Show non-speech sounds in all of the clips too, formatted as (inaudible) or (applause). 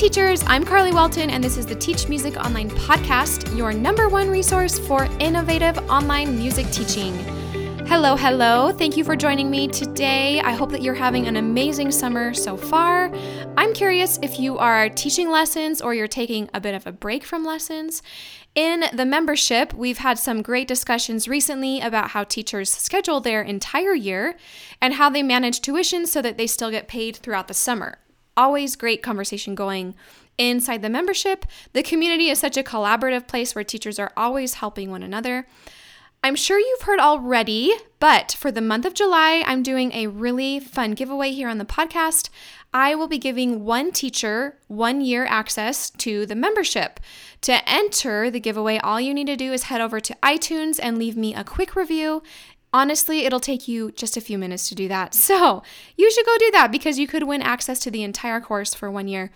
teachers, I'm Carly Walton, and this is the Teach Music Online podcast, your number one resource for innovative online music teaching. Hello, hello. Thank you for joining me today. I hope that you're having an amazing summer so far. I'm curious if you are teaching lessons or you're taking a bit of a break from lessons. In the membership, we've had some great discussions recently about how teachers schedule their entire year and how they manage tuition so that they still get paid throughout the summer always great conversation going inside the membership. The community is such a collaborative place where teachers are always helping one another. I'm sure you've heard already, but for the month of July, I'm doing a really fun giveaway here on the podcast. I will be giving one teacher one year access to the membership. To enter the giveaway, all you need to do is head over to iTunes and leave me a quick review. Honestly, it'll take you just a few minutes to do that. (laughs) So, you should go do that because you could win access to the entire course for one year.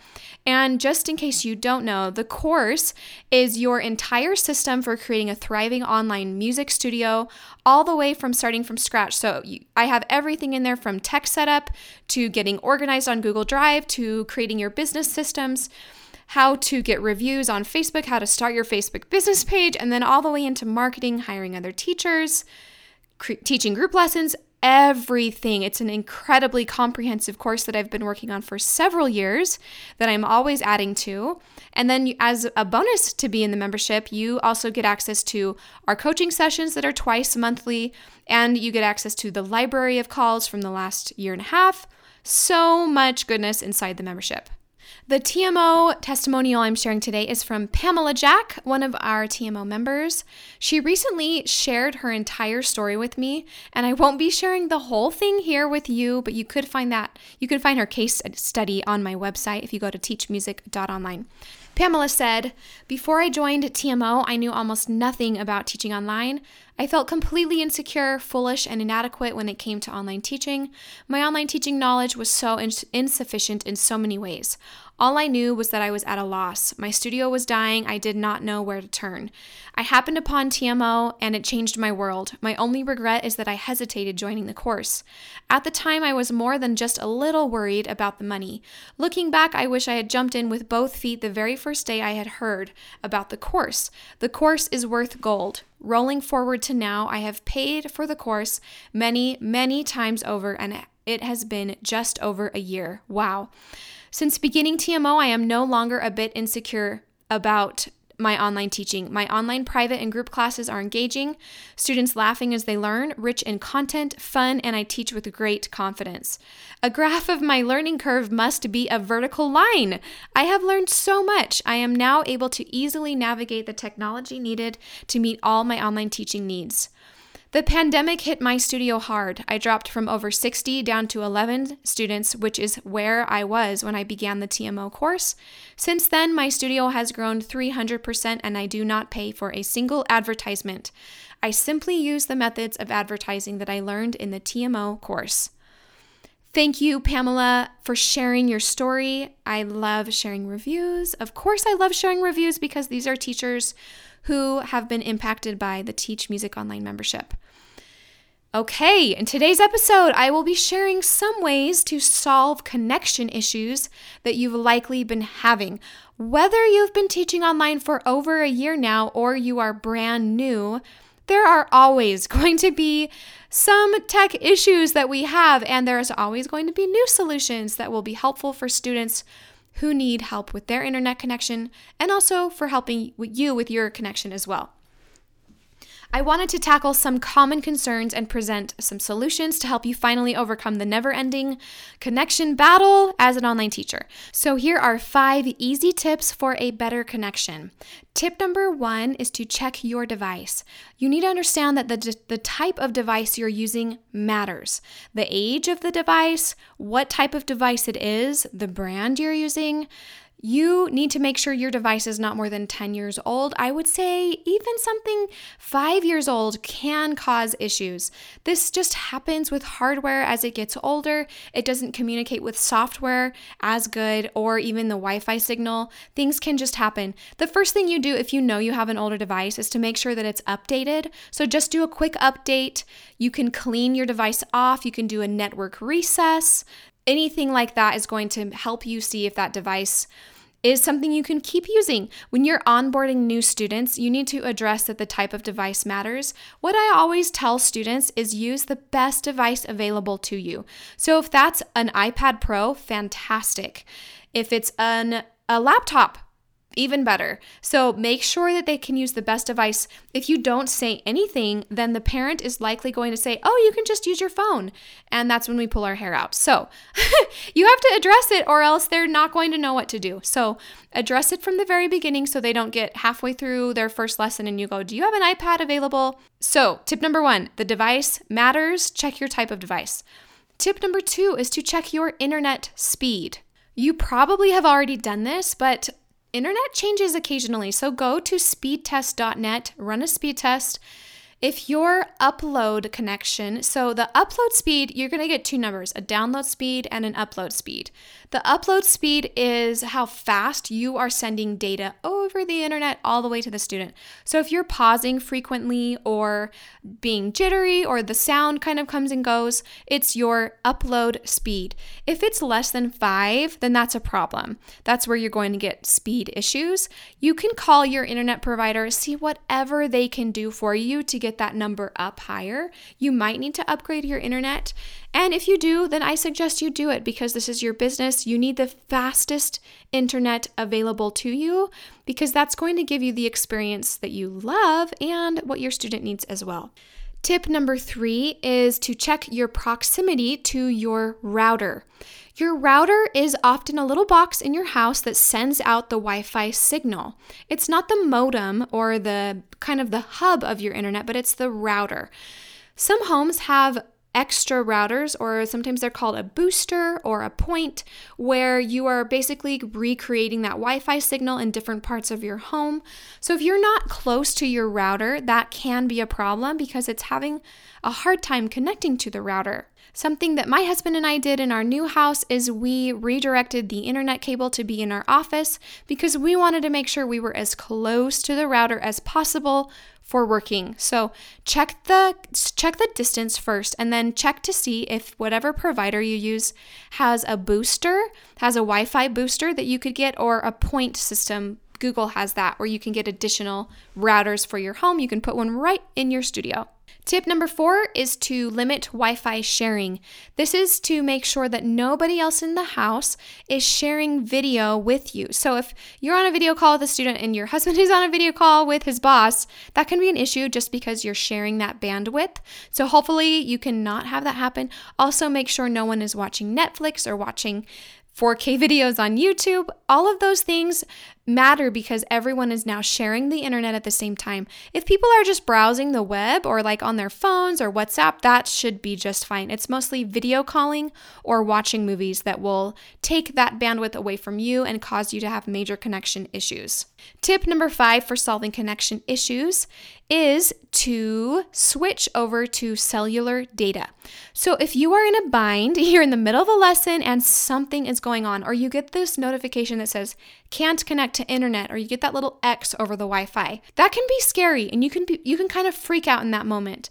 And just in case you don't know, the course is your entire system for creating a thriving online music studio, all the way from starting from scratch. So, you, I have everything in there from tech setup to getting organized on Google Drive to creating your business systems how to get reviews on Facebook, how to start your Facebook business page, and then all the way into marketing, hiring other teachers, cre- teaching group lessons, everything. It's an incredibly comprehensive course that I've been working on for several years that I'm always adding to. And then, as a bonus to be in the membership, you also get access to our coaching sessions that are twice monthly, and you get access to the library of calls from the last year and a half. So much goodness inside the membership. The TMO testimonial I'm sharing today is from Pamela Jack, one of our TMO members. She recently shared her entire story with me, and I won't be sharing the whole thing here with you, but you could find that you can find her case study on my website if you go to teachmusic.online. Pamela said, Before I joined TMO, I knew almost nothing about teaching online. I felt completely insecure, foolish, and inadequate when it came to online teaching. My online teaching knowledge was so ins- insufficient in so many ways. All I knew was that I was at a loss. My studio was dying. I did not know where to turn. I happened upon TMO and it changed my world. My only regret is that I hesitated joining the course. At the time, I was more than just a little worried about the money. Looking back, I wish I had jumped in with both feet the very first day I had heard about the course. The course is worth gold. Rolling forward to now, I have paid for the course many, many times over, and it has been just over a year. Wow. Since beginning TMO, I am no longer a bit insecure about my online teaching. My online private and group classes are engaging, students laughing as they learn, rich in content, fun, and I teach with great confidence. A graph of my learning curve must be a vertical line. I have learned so much. I am now able to easily navigate the technology needed to meet all my online teaching needs. The pandemic hit my studio hard. I dropped from over 60 down to 11 students, which is where I was when I began the TMO course. Since then, my studio has grown 300% and I do not pay for a single advertisement. I simply use the methods of advertising that I learned in the TMO course. Thank you, Pamela, for sharing your story. I love sharing reviews. Of course, I love sharing reviews because these are teachers who have been impacted by the Teach Music Online membership. Okay, in today's episode, I will be sharing some ways to solve connection issues that you've likely been having. Whether you've been teaching online for over a year now or you are brand new, there are always (laughs) going to be some tech issues that we have, and there's always going to be new solutions that will be helpful for students who need help with their internet connection and also for helping you with your connection as well. I wanted to tackle some common concerns and present some solutions to help you finally overcome the never ending connection battle as an online teacher. So, here are five easy tips for a better connection. Tip number one is to check your device. You need to understand that the, the type of device you're using matters. The age of the device, what type of device it is, the brand you're using, you need to make sure your device is not more than 10 years old. I would say even something five years old can cause issues. This just happens with hardware as it gets older. It doesn't communicate with software as good or even the Wi Fi signal. Things can just happen. The first thing you do if you know you have an older device is to make sure that it's updated. So just do a quick update. You can clean your device off, you can do a network reset. Anything like that is going to help you see if that device is something you can keep using. When you're onboarding new students, you need to address that the type of device matters. What I always tell students is use the best device available to you. So if that's an iPad Pro, fantastic. If it's an a laptop, even better. So make sure that they can use the best device. If you don't say anything, then the parent is likely going to say, Oh, you can just use your phone. And that's when we pull our hair out. So (laughs) you have to address it, or else they're not going to know what to do. So address it from the very beginning so they don't get halfway through their first lesson and you go, Do you have an iPad available? So, tip number one the device matters. Check your type of device. Tip number two is to check your internet speed. You probably have already done this, but internet changes occasionally. So go to speedtest.net, run a speed test. If your upload connection, so the upload speed, you're going to get two numbers a download speed and an upload speed. The upload speed is how fast you are sending data over the internet all the way to the student. So if you're pausing frequently or being jittery or the sound kind of comes and goes, it's your upload speed. If it's less than five, then that's a problem. That's where you're going to get speed issues. You can call your internet provider, see whatever they can do for you to get that number up higher. You might need to upgrade your internet. And if you do, then I suggest you do it because this is your business. You need the fastest internet available to you because that's going to give you the experience that you love and what your student needs as well. Tip number three is to check your proximity to your router. Your router is often a little box in your house that sends out the Wi Fi signal. It's not the modem or the kind of the hub of your internet, but it's the router. Some homes have extra routers, or sometimes they're called a booster or a point, where you are basically recreating that Wi Fi signal in different parts of your home. So if you're not close to your router, that can be a problem because it's having a hard time connecting to the router. Something that my husband and I did in our new house is we redirected the internet cable to be in our office because we wanted to make sure we were as close to the router as possible for working. So check the check the distance first and then check to see if whatever provider you use has a booster, has a Wi-Fi booster that you could get or a point system. Google has that where you can get additional routers for your home. You can put one right in your studio. Tip number four is to limit Wi Fi sharing. This is to make sure that nobody else in the house is sharing video with you. So, if you're on a video call with a student and your husband (laughs) is on a video call with his boss, that can be an issue just because you're sharing that bandwidth. So, hopefully, you can not have that happen. Also, make sure no one is watching Netflix or watching 4K (laughs) videos on YouTube. All of those things matter because everyone is now sharing the internet at the same time. If people are just browsing the web or like on their phones or WhatsApp, that should be just fine. It's mostly video calling or watching movies that will take that bandwidth away from you and cause you to have major connection issues. Tip number five for solving connection issues is to switch over to cellular data. So if you are in a bind, (laughs) you're in the middle of a lesson and something is going on, or you get this notification that says, can't connect to internet or you get that little X over the Wi-Fi. That can be scary and you can be, you can kind of freak out in that moment.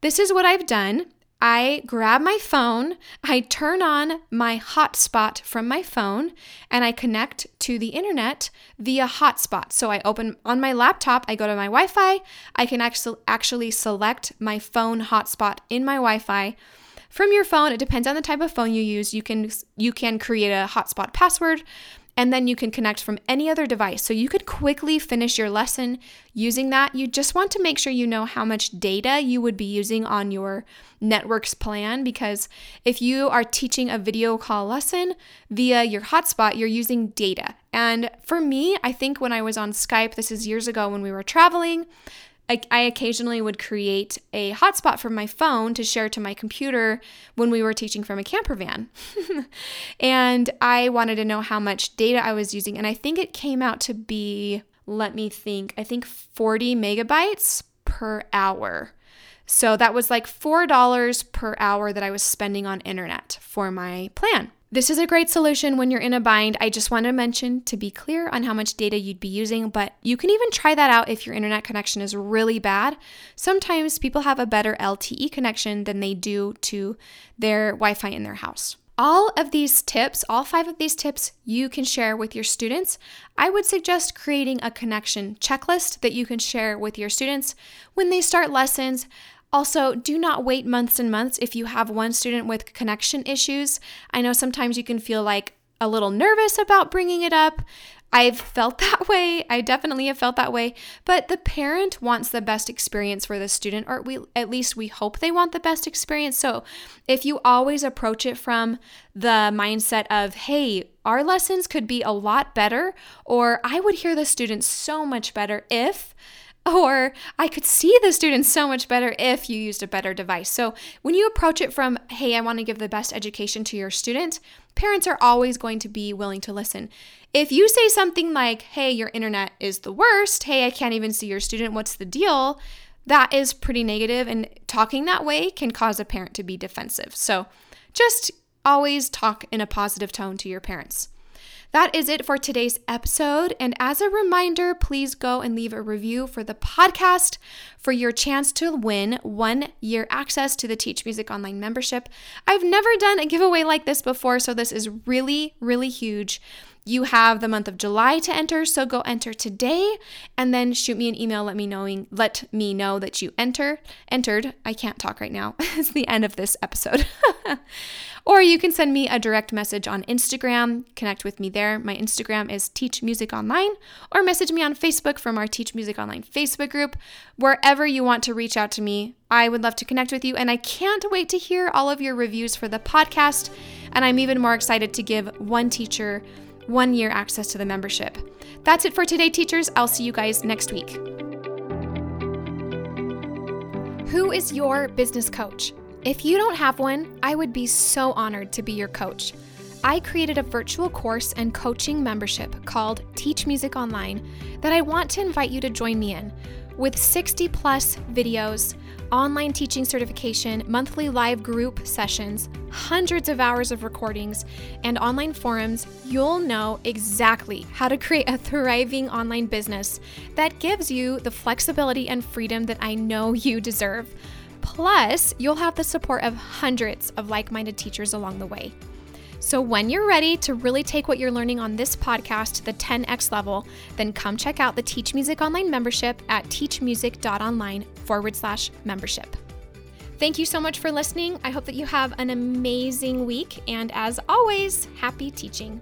This is what I've done. I grab my phone, I turn on my hotspot from my phone, and I connect to the internet via hotspot. So I open on my laptop, I go to my Wi Fi, I can actually select my phone hotspot in my Wi Fi. From your phone, it depends on the type of phone you use. You can you can create a hotspot password and then you can connect from any other device. So you could quickly finish your lesson using that. You just want to make sure you know how much data you would be using on your network's plan because if you are teaching a video call lesson via your hotspot, you're using data. And for me, I think when I was on Skype, this is years ago when we were traveling, I, I occasionally would create a hotspot from my phone to share to my computer when we were teaching from a camper van. (laughs) and I wanted to know how much data I was using. And I think it came out to be, let me think, I think 40 megabytes per hour. So that was like $4 per hour that I was spending on internet for my plan. This is a great solution when you're in a bind. I just want to mention to be clear on how much data you'd be using, but you can even try that out if your internet connection is really bad. Sometimes people have a better LTE connection than they do to their Wi Fi in their house. All of these tips, all five of these tips, you can share with your students. I would suggest creating a connection checklist that you can share with your students when they start lessons. Also, do not wait months and months if you have one student with connection issues. I know sometimes you can feel like a little nervous about bringing it up. I've felt (laughs) that way. I definitely have felt that way. But the parent wants the best experience for the student, or we at least we hope they want the best experience. So if you always approach it from the mindset of, hey, our lessons could be a lot better, or I would hear the students so much better if or I could see the students so much better if you used a better device. So, when you approach it from, hey, I want to give the best education to your student, parents are always going to be willing to listen. If you say something like, hey, your internet is the worst, hey, I can't even see your student, what's the deal? That is pretty negative, and talking that way can cause a parent to be defensive. So, just always talk in a positive tone to your parents. That is it for today's episode. And as a reminder, please go and leave a review for the podcast for your chance to win one year access to the Teach Music Online membership. I've never done a giveaway like this before, so this is really, really huge. You have the month of July to enter, so go enter today and then shoot me an email let me knowing let me know that you enter entered. I can't talk right now. (laughs) it's the end of this episode. (laughs) or you can send me a direct message on Instagram, connect with me there. My Instagram is Teach Music Online or message me on Facebook from our Teach Music Online Facebook group. Wherever you want to reach out to me, I would love to connect with you and I can't wait to hear all of your reviews for the podcast and I'm even more excited to give one teacher one year access to the membership. That's it for today, teachers. I'll see you guys next week. Who is your business coach? If you don't have one, I would be so honored to be your coach. I created a virtual course and coaching membership called Teach Music Online that I want to invite you to join me in. With 60 plus videos, online teaching certification, monthly live group sessions, hundreds of hours of recordings, and online forums, you'll know exactly how to create a thriving online business that gives you the flexibility and freedom that I know you deserve. Plus, you'll have the support of hundreds of like minded teachers along the way. So, when you're ready to really take what you're learning on this podcast to the 10x level, then come check out the Teach Music Online membership at teachmusic.online forward slash membership. Thank you so much for listening. I hope that you have an amazing week. And as always, happy teaching.